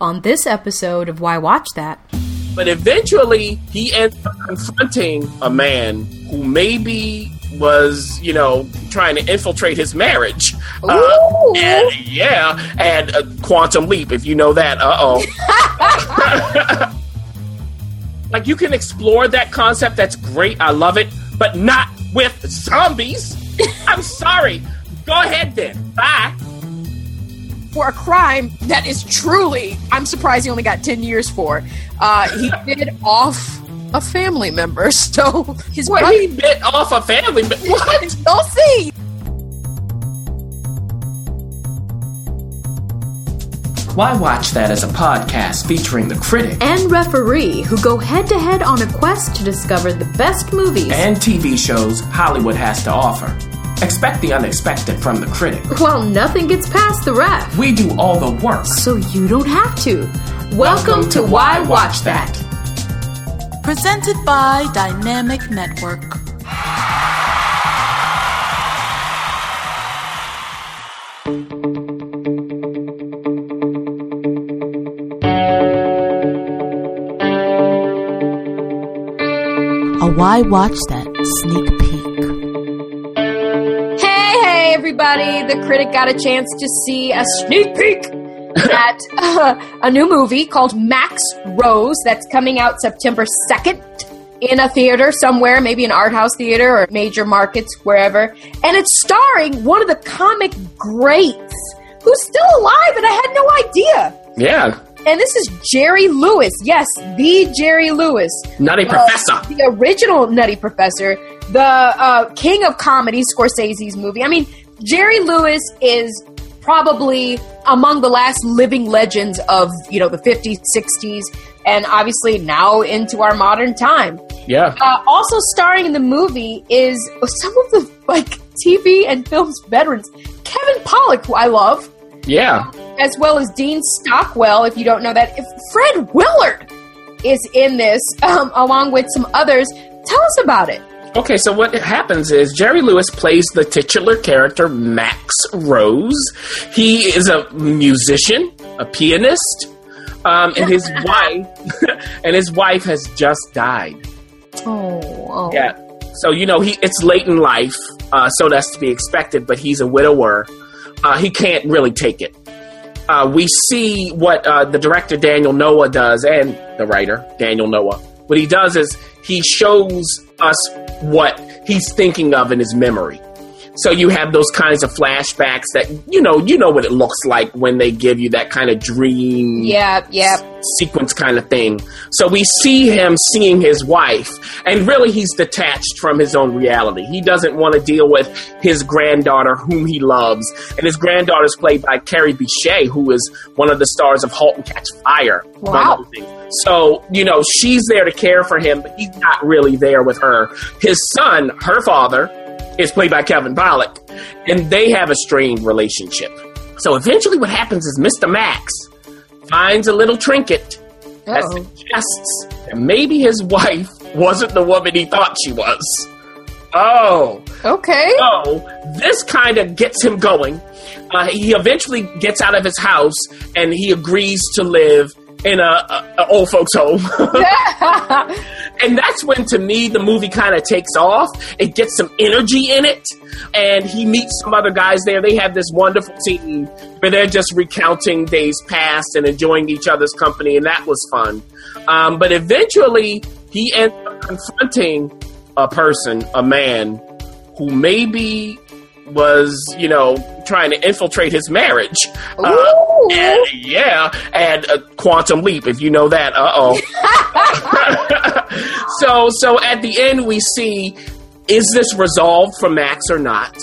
on this episode of Why Watch That. But eventually, he ends up confronting a man who maybe was, you know, trying to infiltrate his marriage. Uh, and yeah, and uh, Quantum Leap, if you know that. Uh oh. like, you can explore that concept. That's great. I love it. But not with zombies. I'm sorry. Go ahead then. Bye. For a crime that is truly, I'm surprised he only got 10 years for. Uh, he did off a family member, so his What, brother- he bit off a family? But what? You'll see. Why Watch That as a podcast featuring the critic And referee who go head to head on a quest to discover the best movies. and TV shows Hollywood has to offer. Expect the unexpected from the critic. Well, nothing gets past the ref, We do all the work. so you don't have to. Welcome, to Why Watch That. Presented by Dynamic Network. A Why Watch That sneak peek. Everybody. The critic got a chance to see a sneak peek at uh, a new movie called Max Rose that's coming out September 2nd in a theater somewhere, maybe an art house theater or major markets, wherever. And it's starring one of the comic greats who's still alive, and I had no idea. Yeah, And this is Jerry Lewis. Yes, the Jerry Lewis. Nutty Uh, Professor. the original Nutty Professor, the uh, king of comedy, Scorsese's movie. I mean, Jerry Lewis is probably among the last living legends of you know the 50s, 60s, and obviously now into our modern time. Yeah. Uh, also starring in the movie is some of the like TV and films veterans, Kevin Pollak, who I love, Yeah. as well as Dean Stockwell. If you don't know that, if Fred Willard is in this, um, along with some others. Tell us about it. Okay, so what happens is Jerry Lewis plays the titular character Max Rose. He is a musician, a pianist, um, and his wife and his wife has just died. Oh, oh. Yeah. So you know he it's late in life, uh, so that's to be expected. But he's a widower. Uh, he can't really take it. Uh, we see what uh, the director Daniel Noah does, and the writer Daniel Noah. What he does is he shows us what he's thinking of in his memory. So you have those kinds of flashbacks that you know you know what it looks like when they give you that kind of dream Yeah, yeah. sequence kind of thing. So we see him seeing his wife, and really he's detached from his own reality. He doesn't want to deal with his granddaughter, whom he loves, and his granddaughter is played by Kerry Bishé, who is one of the stars of *Halt and Catch Fire*. Wow. So you know she's there to care for him, but he's not really there with her. His son, her father, is played by Kevin Pollak, and they have a strained relationship. So eventually, what happens is Mr. Max finds a little trinket that Uh-oh. suggests that maybe his wife wasn't the woman he thought she was. Oh, Okay. so this kind of gets him going. Uh, he eventually gets out of his house and he agrees to live in a, a, a old folks home. and that's when, to me, the movie kind of takes off. It gets some energy in it, and he meets some other guys there. They have this wonderful scene where they're just recounting days past and enjoying each other's company, and that was fun. Um, but eventually, he ends up confronting a person, a man, who maybe was, you know, trying to infiltrate his marriage. Uh, and, yeah, and uh, Quantum Leap, if you know that. Uh oh. so, so at the end, we see is this resolved for Max or not?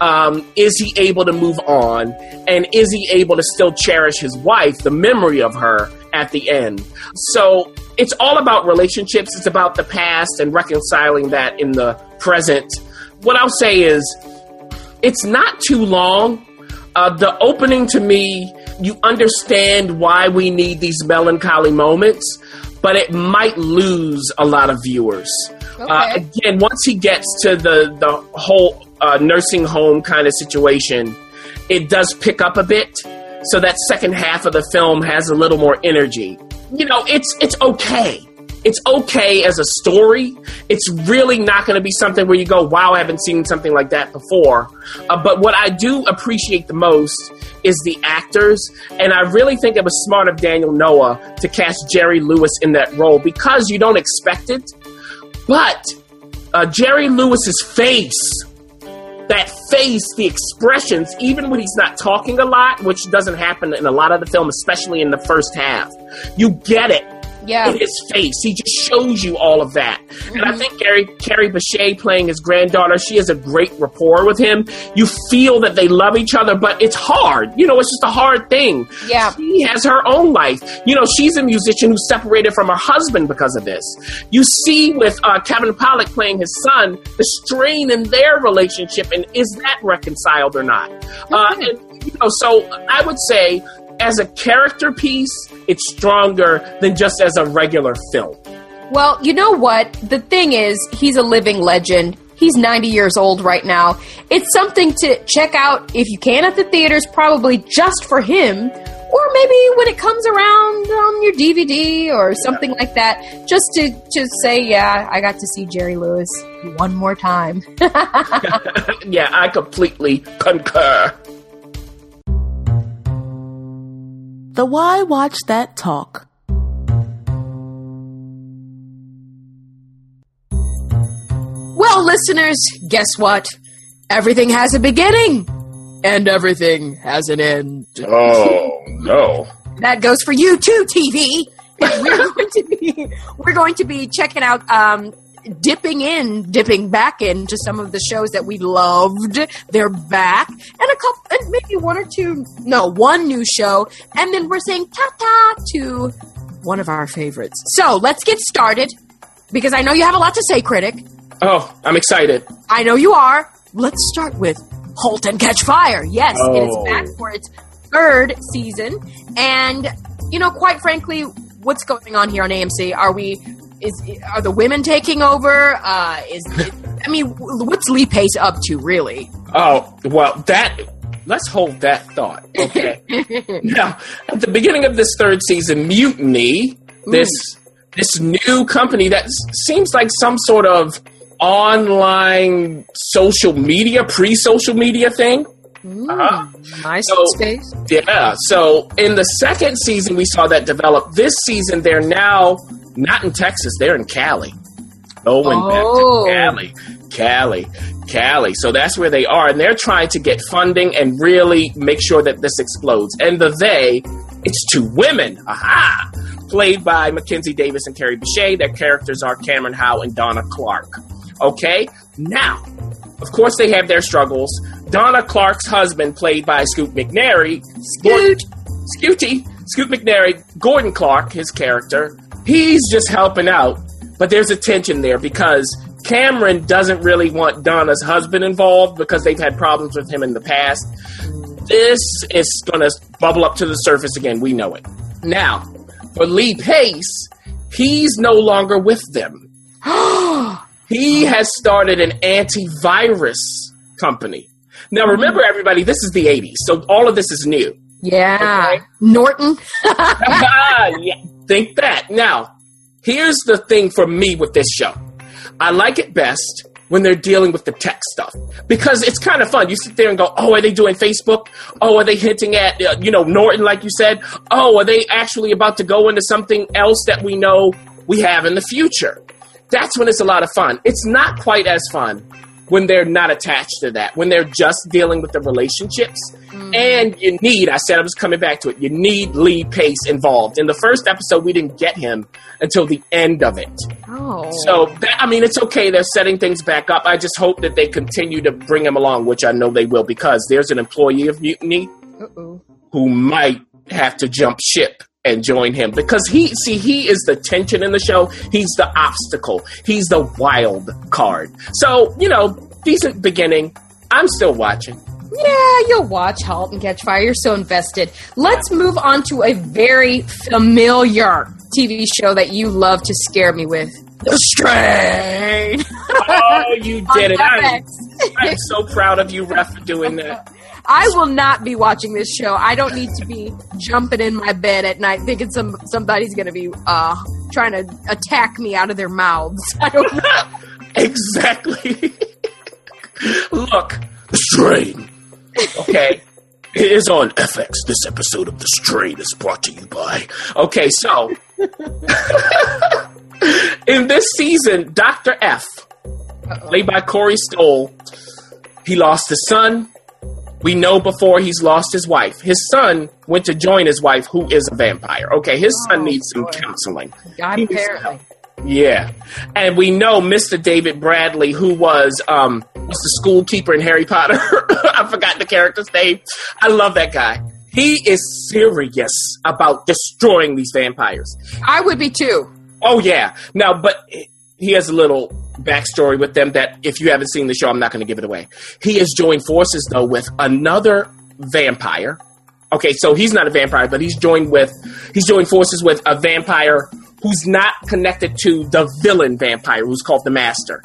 Um, is he able to move on? And is he able to still cherish his wife, the memory of her at the end? So it's all about relationships. It's about the past and reconciling that in the present. What I'll say is, it's not too long. Uh, the opening to me, you understand why we need these melancholy moments, but it might lose a lot of viewers. Uh, Okay. again, once he gets to the the whole uh, nursing home kind of situation, it does pick up a bit. so that second half of the film has a little more energy. You know, it's it's okay. It's okay as a story. It's really not going to be something where you go, "Wow, I haven't seen something like that before." Uh, but what I do appreciate the most is the actors, and I really think it was smart of Daniel Noah to cast Jerry Lewis in that role because you don't expect it. But uh, Jerry Lewis's face that face, the expressions, even when he's not talking a lot, which doesn't happen in a lot of the film, especially in the first half, you get it Yeah. in his face. He just shows you all of that. And I think Kerry, Kerry Bishé playing his granddaughter, she has a great rapport with him. You feel that they love each other, but it's hard. You know, it's just a hard thing. Yeah. She has her own life. You know, she's a musician who's separated from her husband because of this. You see with uh, Kevin Pollak playing his son, the strain in their relationship, and is that reconciled or not? Uh, and, you know, so I would say, as a character piece, it's stronger than just as a regular film. Well, you know what? The thing is, he's a living legend. He's 90 years old right now. It's something to check out if you can at the theaters, probably just for him. Or maybe when it comes around on your DVD or something like that, just to just say, yeah, I got to see Jerry Lewis one more time. yeah, I completely concur. The Why Watch That Talk. Well, listeners, guess what? Everything has a beginning, and everything has an end. Oh, no. That goes for you too, TV. we're going to be we're going to be checking out um, dipping in, dipping back into some of the shows that we loved. They're back, and a couple, and maybe one or two, no, one new show, and then we're saying ta ta to one of our favorites. So let's get started because I know you have a lot to say, critic. Oh, I'm excited. I know you are. Let's start with Halt and Catch Fire. Yes, it is Oh. back for its third season, and you know, quite frankly, what's going on here on AMC? Are we? Is are the women taking over? Uh, is I mean, what's Lee Pace up to, really? Oh, well, that. Let's hold that thought. Okay. now, at the beginning of this third season, Mutiny, this this new company that seems like some sort of online social media, pre-social media thing. Uh-huh. Nice So- space. Yeah. So in the second season, we saw that develop. This season, they're now not in Texas; they're in Cali. Going Oh. back to Cali, Cali, Cali. So that's where they are, and they're trying to get funding and really make sure that this explodes. And the they, it's two women. Aha! Played by Mackenzie Davis and Kerry Bishé. Their characters are Cameron Howe and Donna Clark. Okay. Now, of course, they have their struggles. Donna Clark's husband, played by Scoot McNairy, Scoot. Scooty, Scoot McNairy, Gordon Clark, his character, he's just helping out, but there's a tension there because Cameron doesn't really want Donna's husband involved because they've had problems with him in the past. This is going to bubble up to the surface again. We know it. Now, for Lee Pace, he's no longer with them. he has started an antivirus company. Now, remember, everybody, this is the 80s, so all of this is new. Yeah, Okay. Norton. Ah, yeah, think that. Now, here's the thing for me with this show. I like it best when they're dealing with the tech stuff because it's kind of fun. You sit there and go, "Oh, are they doing Facebook? Oh, are they hinting at uh, you know Norton, like you said? Oh, are they actually about to go into something else that we know we have in the future?" That's when it's a lot of fun. It's not quite as fun when they're not attached to that, when they're just dealing with the relationships. Mm. And you need, I said I was coming back to it, you need Lee Pace involved. In the first episode, we didn't get him until the end of it. Oh, So, that, I mean, it's okay. They're setting things back up. I just hope that they continue to bring him along, which I know they will, because there's an employee of Mutiny Uh-oh. who might have to jump ship and join him. Because he see he is the tension in the show. He's the obstacle. He's the wild card. So you know decent beginning. I'm still watching. Yeah, you'll watch Halt and Catch Fire. You're so invested. Let's move on to a very familiar TV show that you love to scare me with. The Strain. oh you did it. I'm, I'm so proud of you ref for doing that I will not be watching this show. I don't need to be jumping in my bed at night thinking some somebody's going to be uh, trying to attack me out of their mouths. I don't know. exactly. Look, the strain. Okay. It is on FX. This episode of The Strain is brought to you by. Okay, so. in this season, Dr. Eph, played by Corey Stoll, he lost his son. We know before he's lost his wife. His son went to join his wife, who is a vampire. Okay, his son Oh, needs some boy. counseling. God, apparently. Yeah. And we know Mr. David Bradley, who was um was the school keeper in Harry Potter. I forgot the character's name. I love that guy. He is serious about destroying these vampires. I would be too. Oh yeah. Now, but he has a little backstory with them that if you haven't seen the show, I'm not going to give it away. He has joined forces though with another vampire. Okay, so he's not a vampire, but he's joined with he's joined forces with a vampire who's not connected to the villain vampire who's called the Master.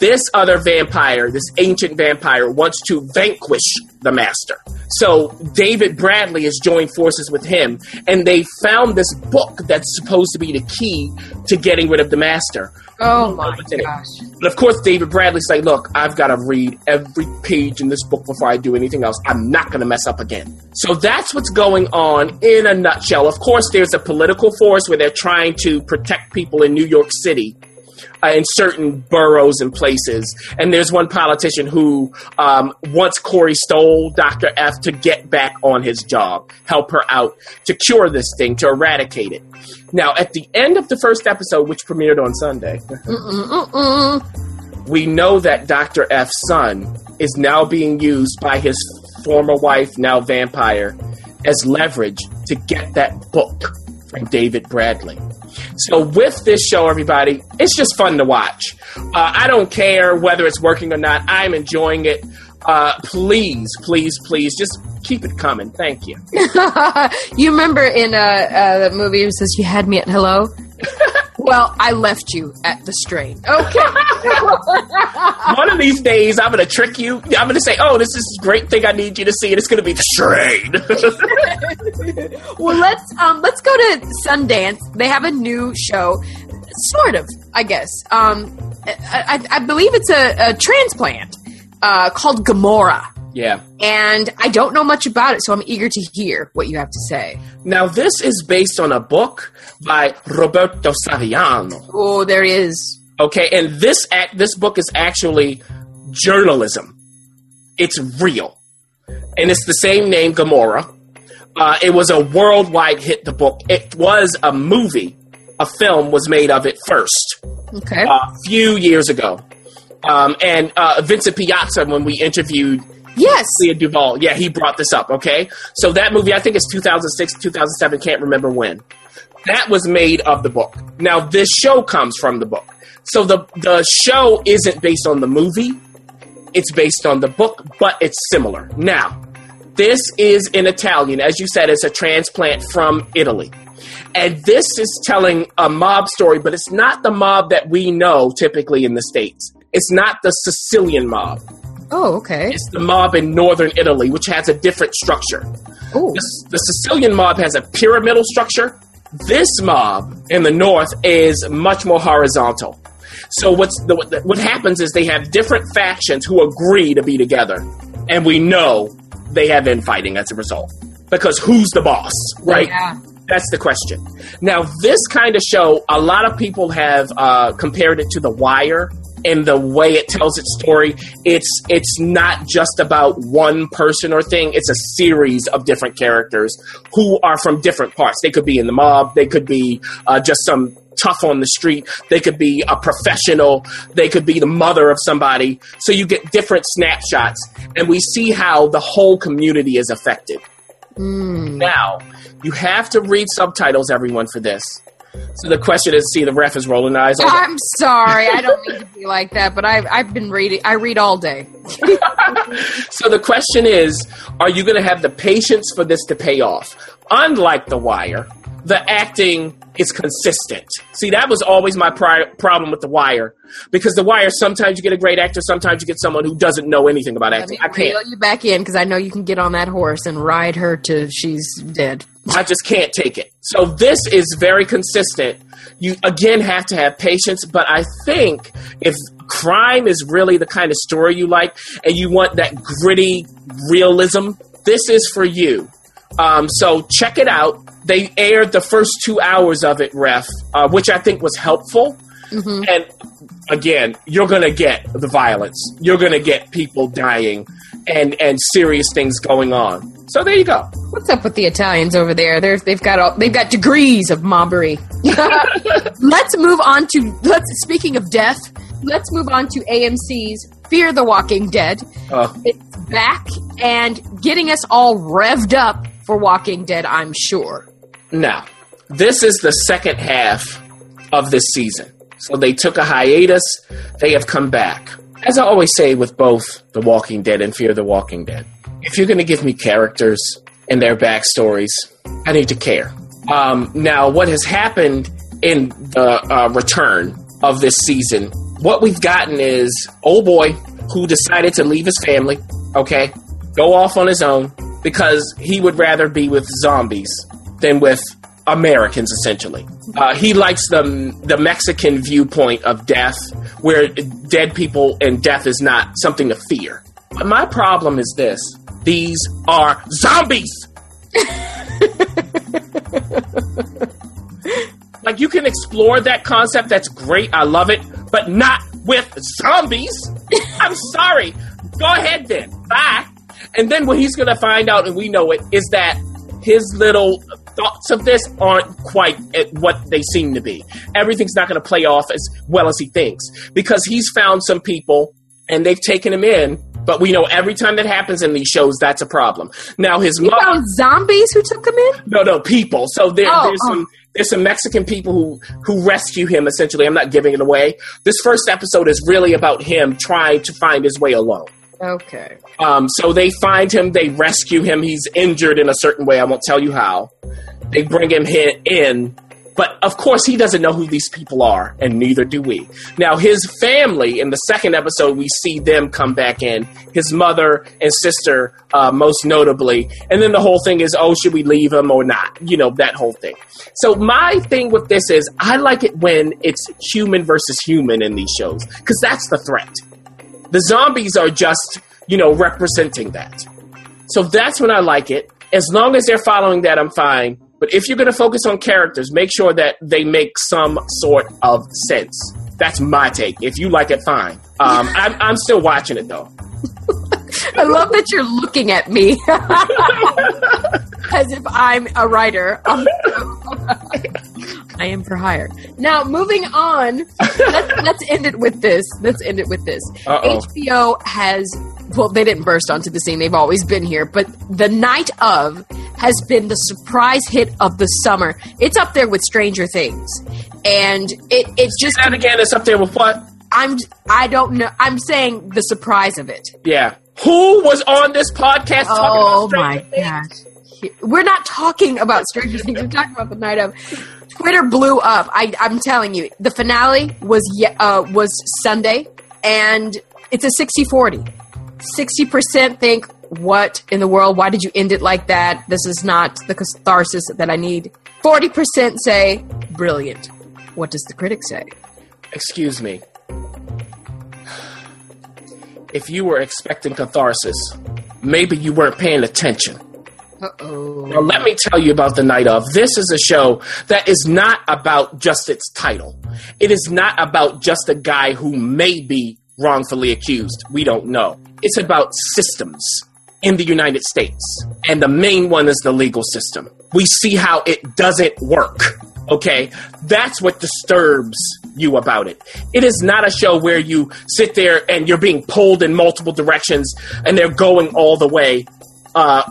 This other vampire, this ancient vampire, wants to vanquish the Master. So David Bradley has joined forces with him, and they found this book that's supposed to be the key to getting rid of the Master. Oh my gosh. But of course, David Bradley's like, look, I've got to read every page in this book before I do anything else. I'm not going to mess up again. So that's what's going on in a nutshell. Of course, there's a political force where they're trying to protect people in New York City. Uh, in certain boroughs and places, and there's one politician who um, wants Corey Stoll, Dr. Eph, to get back on his job, help her out to cure this thing, to eradicate it. Now, at the end of the first episode, which premiered on Sunday, we know that Dr. Eph's son is now being used by his former wife, now vampire, as leverage to get that book from David Bradley. So, with this show, everybody, it's just fun to watch. Uh, I don't care whether it's working or not, I'm enjoying it. Uh, please, please, please, just keep it coming. Thank you. you remember in uh, uh, the movie it says you had me at hello? well, I left you at the strain. Okay. One of these days, I'm going to trick you. I'm going to say, oh, this is a great thing I need you to see, and it's going to be the strain. well, let's um, let's go to Sundance. They have a new show, sort of, I guess. Um, I, I, I believe it's a, a transplant uh, called Gomorrah, yeah. and I don't know much about it, so I'm eager to hear what you have to say. Now, this is based on a book by Roberto Saviano. Oh, there is. Okay, and this act, this book is actually journalism. It's real, and it's the same name, Gomorrah. Uh, it was a worldwide hit. The book. It was a movie. A film was made of it first Okay. a few years ago. Um, and uh, Vincent Piazza, when we interviewed yes. Leah Duvall. Yeah, he brought this up. Okay, so that movie, I think it's 2006, 2007. Can't remember when. That was made of the book. Now this show comes from the book. So the the show isn't based on the movie. It's based on the book, but it's similar. Now, this is in Italian, as you said. It's a transplant from Italy. And this is telling a mob story, but it's not the mob that we know typically in the States. It's not the Sicilian mob. Oh, okay. It's the mob in northern Italy, which has a different structure. Oh, The, the Sicilian mob has a pyramidal structure. This mob in the north is much more horizontal. So what's the, what- what happens is they have different factions who agree to be together, and we know they have infighting as a result. Because who's the boss, right? Yeah. That's the question. Now, this kind of show, a lot of people have uh, compared it to The Wire in the way it tells its story. It's it's not just about one person or thing. It's a series of different characters who are from different parts. They could be in the mob. They could be uh, just some tough on the street. They could be a professional. They could be the mother of somebody. So you get different snapshots, and we see how the whole community is affected. Now, you have to read subtitles, everyone, for this. So the question is, see, the ref is rolling eyes. on I'm sorry. I don't mean to be like that, but I've I've been reading. I read all day. So the question is, are you going to have the patience for this to pay off? Unlike The Wire, the acting is consistent. See, that was always my pri- problem with The Wire because The Wire sometimes you get a great actor, sometimes you get someone who doesn't know anything about acting. I can't. reel you back in because I know you can get on that horse and ride her till she's dead. I just can't take it. So this is very consistent. You again have to have patience, but I think if crime is really the kind of story you like and you want that gritty realism, this is for you. Um, so check it out. They aired the first two hours of it, ref, uh, which I think was helpful. And again, you're gonna get the violence. You're gonna get people dying and and serious things going on. So there you go. What's up with the Italians over there? They're, they've got all, they've got degrees of mobbery. let's move on to let's speaking of death. Let's move on to AMC's Fear the Walking Dead. Uh, It's back and getting us all revved up for Walking Dead. I'm sure. Now, this is the second half of this season. So they took a hiatus. They have come back. As I always say with both The Walking Dead and Fear the Walking Dead, if you're going to give me characters and their backstories, I need to care. Um, now, what has happened in the uh, return of this season, what we've gotten is old boy who decided to leave his family, okay, go off on his own because he would rather be with zombies than with Americans, essentially. Uh, he likes the the Mexican viewpoint of death, where dead people and death is not something to fear. But my problem is this: these are zombies. like you can explore that concept. That's great. I love it, but not with zombies. I'm sorry. Go ahead then. Bye. And then what he's going to find out, and we know it, is that his little thoughts of this aren't quite what they seem to be. Everything's not going to play off as well as he thinks because he's found some people and they've taken him in. But we know every time that happens in these shows, that's a problem. Now his You mother, found zombies who took him in? no, no, people. So there, Oh, there's oh. some there's some Mexican people who who rescue him. Essentially, I'm not giving it away. This first episode is really about him trying to find his way alone. Okay. Um, so they find him, they rescue him. He's injured in a certain way. I won't tell you how. They bring him hi- in, but of course he doesn't know who these people are, and neither do we. Now his family in the second episode, we see them come back in. His mother and sister, uh, most notably, and then the whole thing is, oh, should we leave him or not? You know that whole thing. So my thing with this is, I like it when it's human versus human in these shows because that's the threat. The zombies are just, you know, representing that. So that's when I like it. As long as they're following that, I'm fine. But if you're going to focus on characters, make sure that they make some sort of sense. That's my take. If you like it, fine. Um, I'm, I'm still watching it though. I love that you're looking at me as if I'm a writer. I am for hire. Now, moving on, let's, let's end it with this. Let's end it with this. Uh-oh. HBO has, well, they didn't burst onto the scene. They've always been here, but the night of has been the surprise hit of the summer. It's up there with Stranger Things. And it, it just, And again, it's up there with what? I'm, I don't know. I'm saying the surprise of it. Yeah. Who was on this podcast talking Oh about my Stranger Things? gosh. We're not talking about Stranger Things. We're talking about the night of. Twitter blew up. I, I'm telling you, the finale was uh, was Sunday, and it's a 60-40. 60% think, what in the world? Why did you end it like that? This is not the catharsis that I need. 40% say, brilliant. What does the critic say? Excuse me. If you were expecting catharsis, maybe you weren't paying attention. Uh-oh. Now, let me tell you about the night of. This is a show that is not about just its title. It is not about just a guy who may be wrongfully accused. We don't know. It's about systems in the United States. And the main one is the legal system. We see how it doesn't work. Okay? That's what disturbs you about it. It is not a show where you sit there and you're being pulled in multiple directions and they're going all the way uh,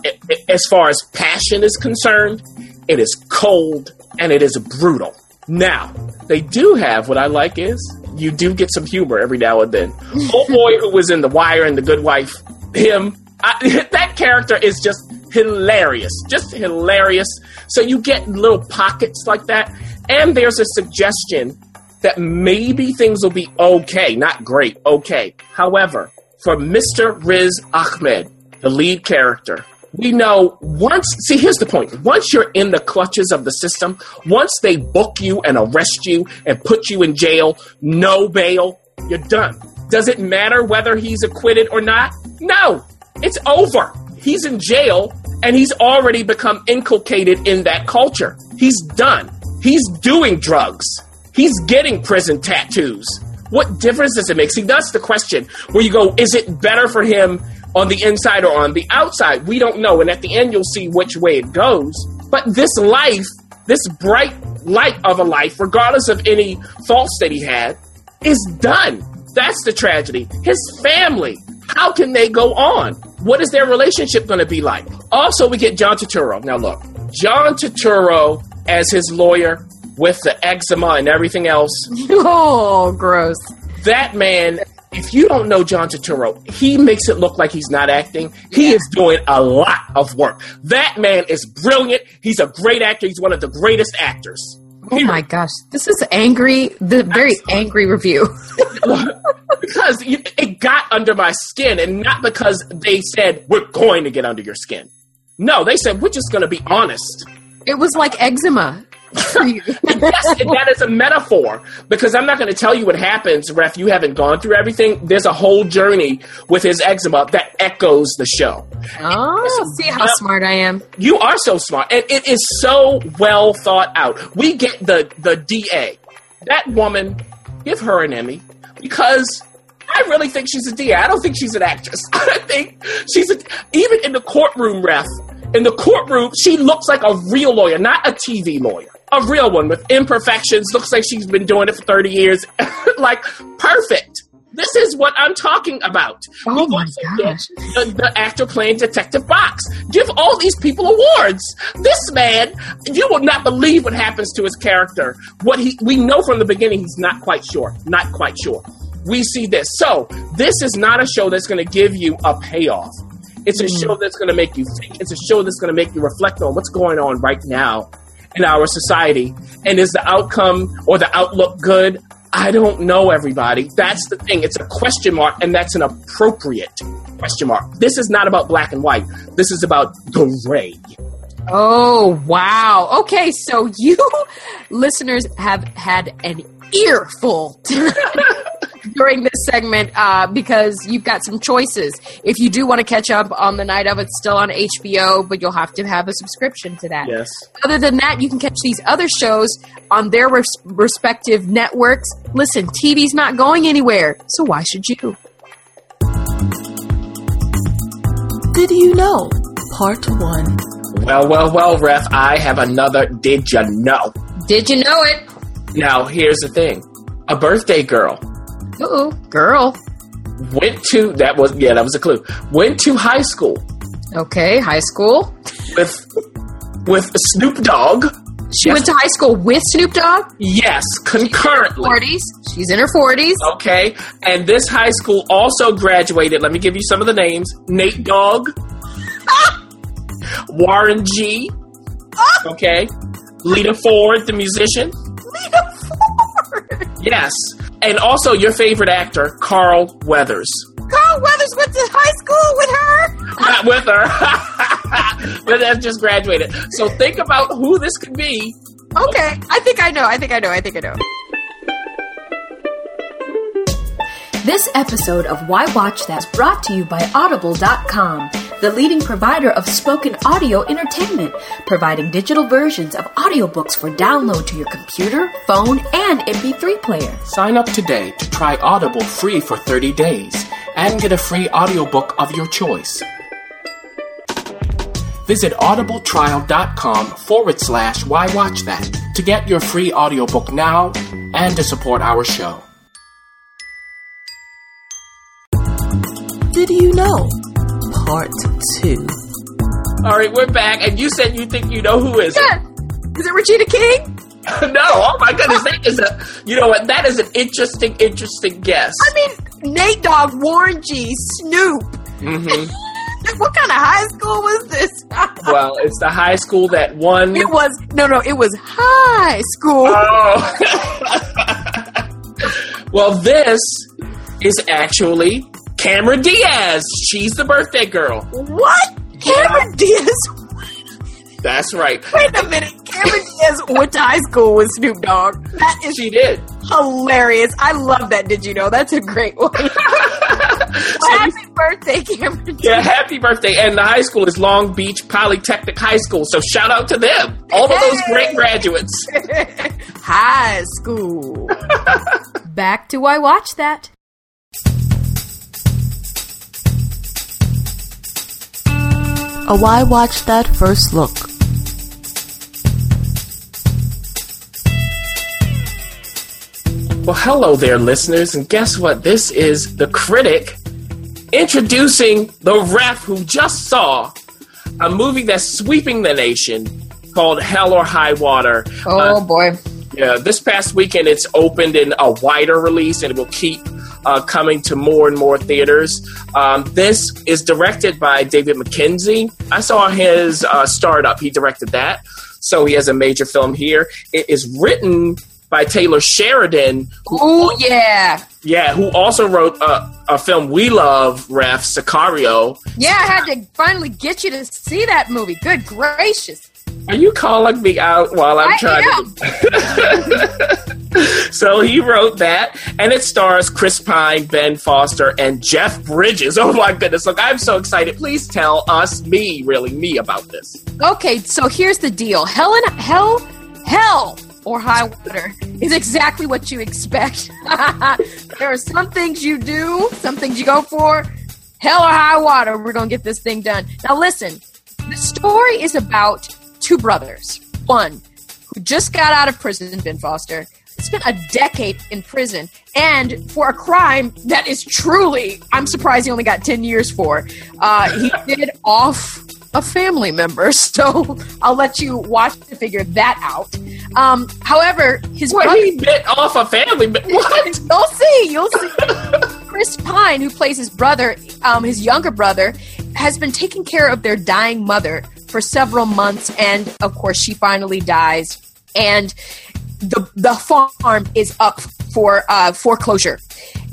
as far as passion is concerned, it is cold and it is brutal. Now, they do have what I like is you do get some humor every now and then. Old boy who was in The Wire and The Good Wife, him, I, that character is just hilarious, just hilarious. So you get little pockets like that, and there's a suggestion that maybe things will be okay, not great, okay. However, for Mr. Riz Ahmed, the lead character, we know once, see, here's the point. Once you're in the clutches of the system, once they book you and arrest you and put you in jail, no bail, you're done. Does it matter whether he's acquitted or not? No, it's over. He's in jail and he's already become inculcated in that culture. He's done. He's doing drugs. He's getting prison tattoos. What difference does it make? See, that's the question where you go, is it better for him on the inside or on the outside? We don't know. And at the end, you'll see which way it goes. But this life, this bright light of a life, regardless of any faults that he had, is done. That's the tragedy. His family, how can they go on? What is their relationship going to be like? Also, we get John Turturro. Now, look, John Turturro as his lawyer with the eczema and everything else. oh, gross. That man, if you don't know John Turturro, he makes it look like he's not acting. He is doing a lot of work. That man is brilliant. He's a great actor. He's one of the greatest actors. Oh my gosh, this is angry. The very angry review. because it got under my skin, and not because they said we're going to get under your skin. No, they said we're just going to be honest. It was like eczema. Yes, that is a metaphor because I'm not going to tell you what happens, Ref. You haven't gone through everything. There's a whole journey with his eczema that echoes the show. Oh, see how smart I am. You are so smart, and it is so well thought out. We get the the DA. That woman, give her an Emmy because I really think she's a DA. I don't think she's an actress. I think she's a, even in the courtroom, Ref. In the courtroom, she looks like a real lawyer, not a TV lawyer a real one with imperfections. Looks like she's been doing it for 30 years. like, perfect. This is what I'm talking about. Oh my gosh. The, the, actor playing Detective Box. Give all these people awards. This man, you will not believe what happens to his character. What he, we know from the beginning, he's not quite sure. Not quite sure. We see this. So, this is not a show that's going to give you a payoff. It's a mm. show that's going to make you think. It's a show that's going to make you reflect on what's going on right now in our society. And is the outcome or the outlook good? I don't know, everybody. That's the thing. It's a question mark, and that's an appropriate question mark. This is not about black and white. This is about gray. Oh, wow. Okay, so you listeners have had an earful during this segment uh, because you've got some choices. If you do want to catch up on the night of, it's still on HBO, but you'll have to have a subscription to that. Yes. Other than that, you can catch these other shows on their res- respective networks. Listen, TV's not going anywhere, so why should you? Did you know? Part 1. Well, well, well, Ref, I have another Did You Know? Did you know it? Now, here's the thing a birthday girl Ooh, girl. Went to that was yeah that was a clue. Went to high school. Okay, high school with with Snoop Dogg. She yes. went to high school with Snoop Dogg. Yes, concurrently. Forties. She's in her forties. Okay, and this high school also graduated. Let me give you some of the names: Nate Dogg, Warren G. Okay, Lita Ford, the musician. Lita Ford. Yes, and also your favorite actor, Carl Weathers. Carl Weathers went to high school with her? Not with her. but they've just graduated. So think about who this could be. Okay. I think I know. I think I know. I think I know. This episode of Why Watch That is brought to you by Audible.com the leading provider of spoken audio entertainment, providing digital versions of audiobooks for download to your computer, phone, and MP3 player. Sign up today to try Audible free for 30 days and get a free audiobook of your choice. Visit audibletrial.com forward slash why watch that to get your free audiobook now and to support our show. Did you know? Part 2. All right, we're back, and you said you think you know who is yeah. it? Is it Regina King? no, oh my goodness, that is a you know what? That is an interesting, interesting guess. I mean, Nate Dogg, Warren G, Snoop. Mm-hmm. what kind of high school was this? well, it's the high school that won. It was no, no. It was high school. Oh. well, this is actually Cameron Diaz. She's the birthday girl. What? Cameron Diaz? That's right. Wait a minute. Cameron Diaz went to high school with Snoop Dogg. That is She did. hilarious. I love that. Did you know? That's a great one. Happy birthday, Cameron Yeah, happy birthday. And the high school is Long Beach Polytechnic High School. So shout out to them. All of those great graduates. High school. Back to Why Watch That. A Why Watch That First Look. Well, hello there, listeners. And guess what? This is the critic introducing the ref who just saw a movie that's sweeping the nation called Hell or High Water. Oh uh, boy. Yeah, this past weekend it's opened in a wider release and it will keep uh, coming to more and more theaters. Um, this is directed by David Mackenzie. I saw his uh, Starred Up, he directed that. So he has a major film here. It is written by Taylor Sheridan, who, Oh yeah. yeah, who also wrote a, a film we love, Ref Sicario. Yeah, I had to finally get you to see that movie. Good gracious. Are you calling me out while I'm I trying am. to? so he wrote that, and it stars Chris Pine, Ben Foster, and Jeff Bridges. Oh my goodness! Look, I'm so excited. Please tell us, me, really, me about this. Okay, so here's the deal. Hell and hell, hell or high water is exactly what you expect. there are some things you do, some things you go for. Hell or high water, we're gonna get this thing done. Now listen, the story is about two brothers. One who just got out of prison, Ben Foster, spent a decade in prison, and for a crime that is truly, I'm surprised he only got 10 years for. Uh, he did off a family member, so I'll let you watch to figure that out. Um, however, his What brother- he bit off a family? member. What? You'll see. You'll see. Chris Pine, who plays his brother, um, his younger brother, has been taking care of their dying mother for several months, and of course, she finally dies, and the the farm is up for uh, foreclosure,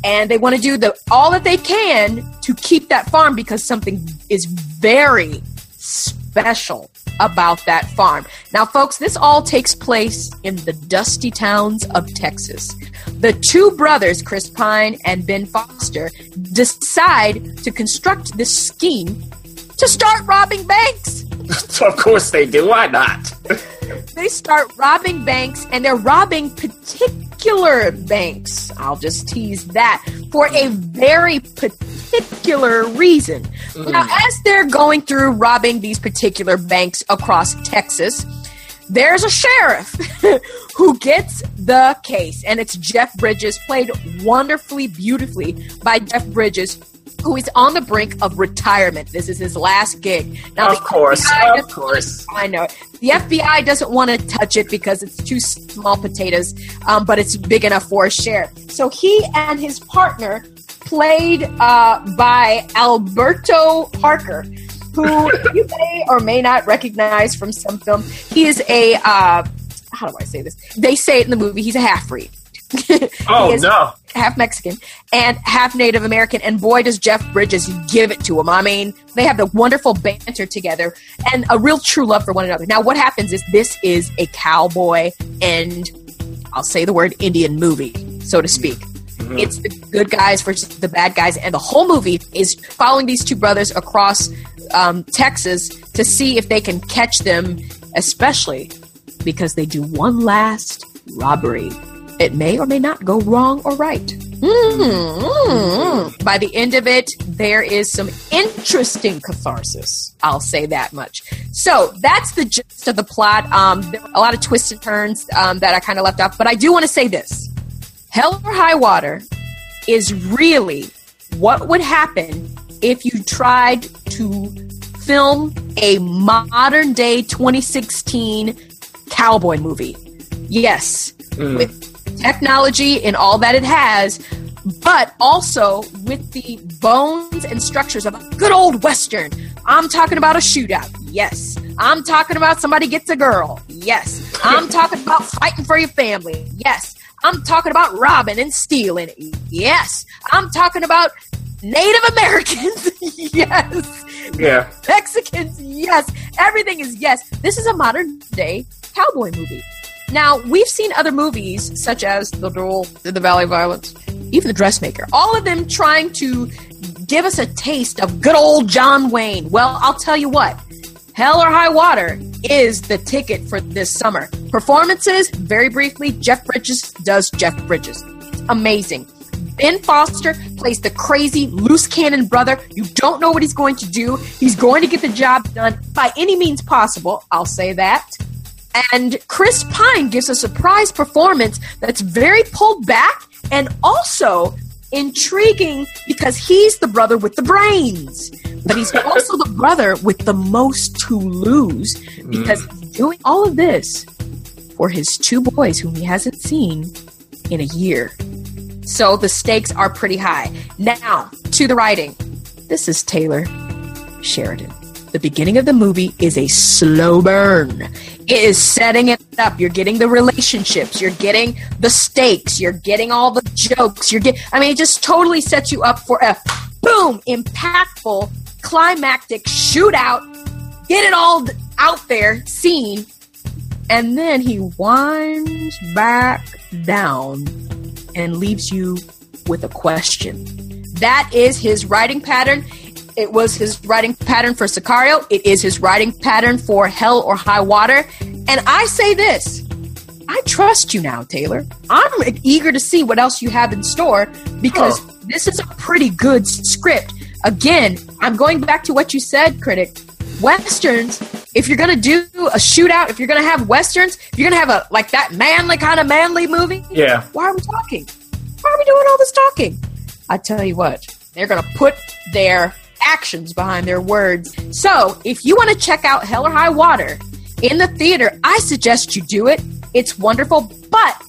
and they want to do the all that they can to keep that farm because something is very special about that farm. Now, folks, this all takes place in the dusty towns of Texas. The two brothers, Chris Pine and Ben Foster, decide to construct this scheme to start robbing banks. of course they do. Why not? They start robbing banks and they're robbing particular banks. I'll just tease that for a very particular reason. Now, mm. as they're going through robbing these particular banks across Texas, there's a sheriff who gets the case, and it's Jeff Bridges, played wonderfully, beautifully by Jeff Bridges, who is on the brink of retirement. This is his last gig. Now, Of course, FBI of course. I know. The FBI doesn't want to touch it because it's too small potatoes, um, but it's big enough for a share. So he and his partner, played uh, by Alberto Parker, who you may or may not recognize from some film. He is a, uh, how do I say this? They say it in the movie, he's a half breed. Oh no! half Mexican and half Native American, and boy, does Jeff Bridges give it to him. I mean, they have the wonderful banter together and a real true love for one another. Now, what happens is this is a cowboy and I'll say the word Indian movie, so to speak. It's the good guys versus the bad guys, and the whole movie is following these two brothers across um, Texas to see if they can catch them, especially because they do one last robbery. It may or may not go wrong or right. Mm. By the end of it, there is some interesting catharsis. I'll say that much. So that's the gist of the plot. Um, there a lot of twists and turns um, that I kind of left off, but I do want to say this: Hell or High Water is really what would happen if you tried to film a modern day 2016 cowboy movie. Yes, with technology and all that it has, but also with the bones and structures of a good old western. I'm talking about a shootout. Yes. I'm talking about somebody gets a girl. Yes. I'm talking about fighting for your family. Yes. I'm talking about robbing and stealing. Yes. I'm talking about Native Americans. yes. Yeah. Mexicans. Yes. Everything is yes. This is a modern day cowboy movie. Now, we've seen other movies such as The Duel, The Valley of Violence, even The Dressmaker, all of them trying to give us a taste of good old John Wayne. Well, I'll tell you what. Hell or High Water is the ticket for this summer. Performances, very briefly, Jeff Bridges does Jeff Bridges. Amazing. Ben Foster plays the crazy, loose cannon brother. You don't know what he's going to do. He's going to get the job done by any means possible. I'll say that. And Chris Pine gives a surprise performance that's very pulled back and also intriguing because he's the brother with the brains. But he's also the brother with the most to lose because mm. he's doing all of this for his two boys whom he hasn't seen in a year. So the stakes are pretty high. Now, to the writing. This is Taylor Sheridan. The beginning of the movie is a slow burn. It is setting it up. You're getting the relationships. You're getting the stakes. You're getting all the jokes. You're getting, I mean, it just totally sets you up for a boom, impactful, climactic shootout. Get it all out there, scene. And then he winds back down and leaves you with a question. That is his writing pattern. It was his writing pattern for Sicario. It is his writing pattern for Hell or High Water. And I say this I trust you now, Taylor. I'm eager to see what else you have in store because Oh. this is a pretty good script. Again, I'm going back to what you said, critic. Westerns, if you're going to do a shootout, if you're going to have westerns, if you're going to have a like that manly kind of manly movie, Yeah. why are we talking? Why are we doing all this talking? I tell you what, they're going to put their actions behind their words. So, if you want to check out Hell or High Water in the theater, I suggest you do it. It's wonderful, but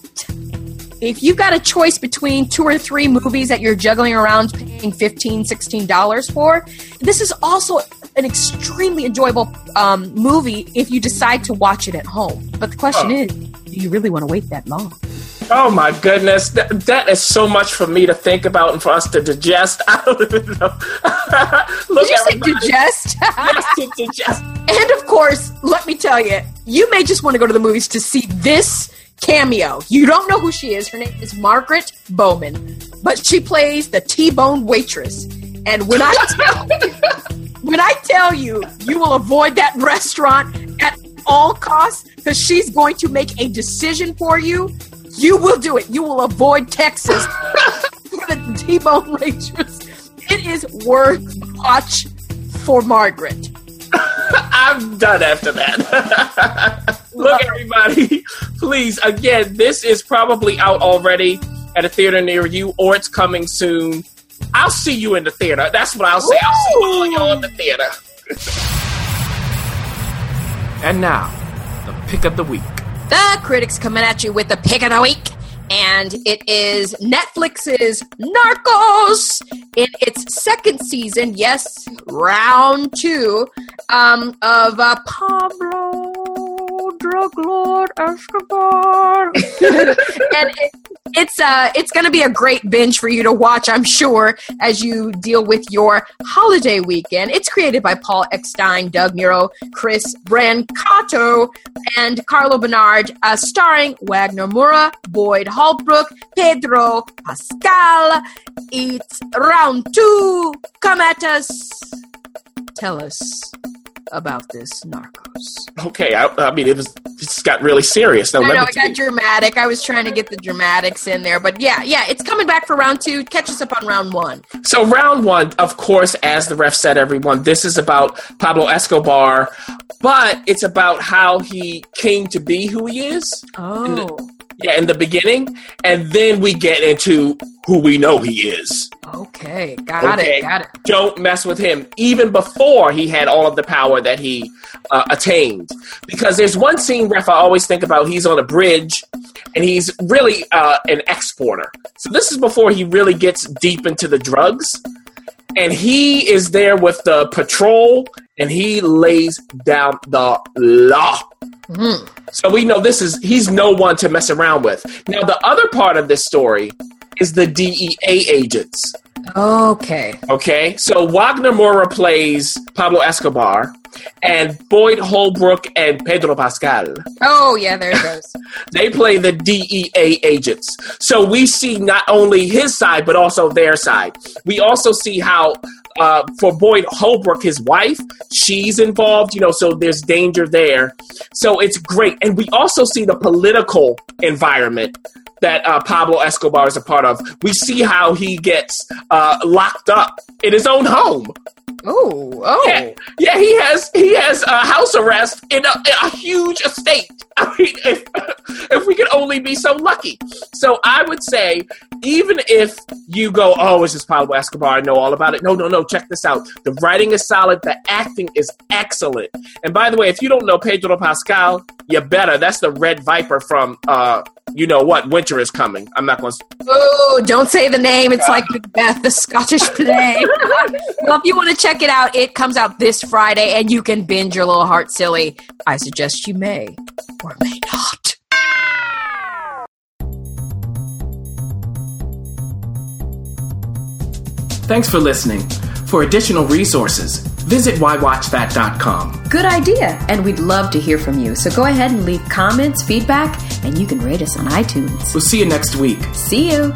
if you've got a choice between two or three movies that you're juggling around paying $15, $16 for, this is also an extremely enjoyable um, movie if you decide to watch it at home. But the question Oh. is, do you really want to wait that long? Oh my goodness, that, that is so much for me to think about and for us to digest. I don't even know. Look, Did you say everybody. digest? Yes, digest. and of course, let me tell you, you may just want to go to the movies to see this cameo. You don't know who she is. Her name is Margaret Bowman, but she plays the T-bone waitress. And when I tell when I tell you, you will avoid that restaurant at all costs because she's going to make a decision for you. You will do it. You will avoid Texas for the T-bone waitress. It is worth watch for Margaret. I'm done after that. Look, everybody, please, again, this is probably out already at a theater near you, or it's coming soon. I'll see you in the theater. That's what I'll say. I'll see all of y'all in the theater. And now, the pick of the week. The critics coming at you with the pick of the week. And it is Netflix's Narcos in its second season. Yes, round two um, of uh, Pablo Drug Lord Escobar. and it, it's uh, it's going to be a great binge for you to watch, I'm sure, as you deal with your holiday weekend. It's created by Paul Eckstein, Doug Miro, Chris Brancato, and Carlo Bernard, uh, starring Wagner Moura, Boyd Holbrook, Pedro Pascal. It's round two. Come at us. Tell us about this Narcos. Okay, I, I mean, it was just got really serious. Now, I know it got dramatic. I was trying to get the dramatics in there, but yeah, yeah, it's coming back for round two. Catch us up on round one. So round one, of course, as the ref said, everyone, this is about Pablo Escobar, but it's about how he came to be who he is. Oh, Yeah, in the beginning, and then we get into who we know he is. okay, got Okay. it, got it. Don't mess with him, even before he had all of the power that he uh, attained. Because there's one scene, ref, I always think about. He's on a bridge, and he's really uh, an exporter. So this is before he really gets deep into the drugs. And he is there with the patrol, and he lays down the law. Mm. So we know this is he's no one to mess around with. Now the other part of this story is the DEA agents. Okay. Okay, so Wagner Moura plays Pablo Escobar, and Boyd Holbrook and Pedro Pascal Oh, yeah, there it goes. they play the DEA agents. So we see not only his side but also their side. We also see how uh, for Boyd Holbrook, his wife, she's involved. You know, so there's danger there. So it's great, and we also see the political environment that uh, Pablo Escobar is a part of. We see how he gets uh, locked up in his own home. Oh, oh. Yeah, yeah, he has he has a house arrest in a, in a huge estate. I mean, if if we could only be so lucky. So I would say, even if you go, oh, it's just Pablo Escobar, I know all about it. No, no, no. Check this out. The writing is solid. The acting is excellent. And by the way, if you don't know Pedro Pascal, you better. That's the Red Viper from. uh you know what? Winter is coming. I'm not going to. Oh, don't say the name. It's like Macbeth, the Scottish play. well, if you want to check it out, it comes out this Friday and you can binge your little heart silly. I suggest you may or may not. Thanks for listening. For additional resources, visit whywatchthat.com. Good idea, and we'd love to hear from you. So go ahead and leave comments, feedback, and you can rate us on iTunes. We'll see you next week. See you.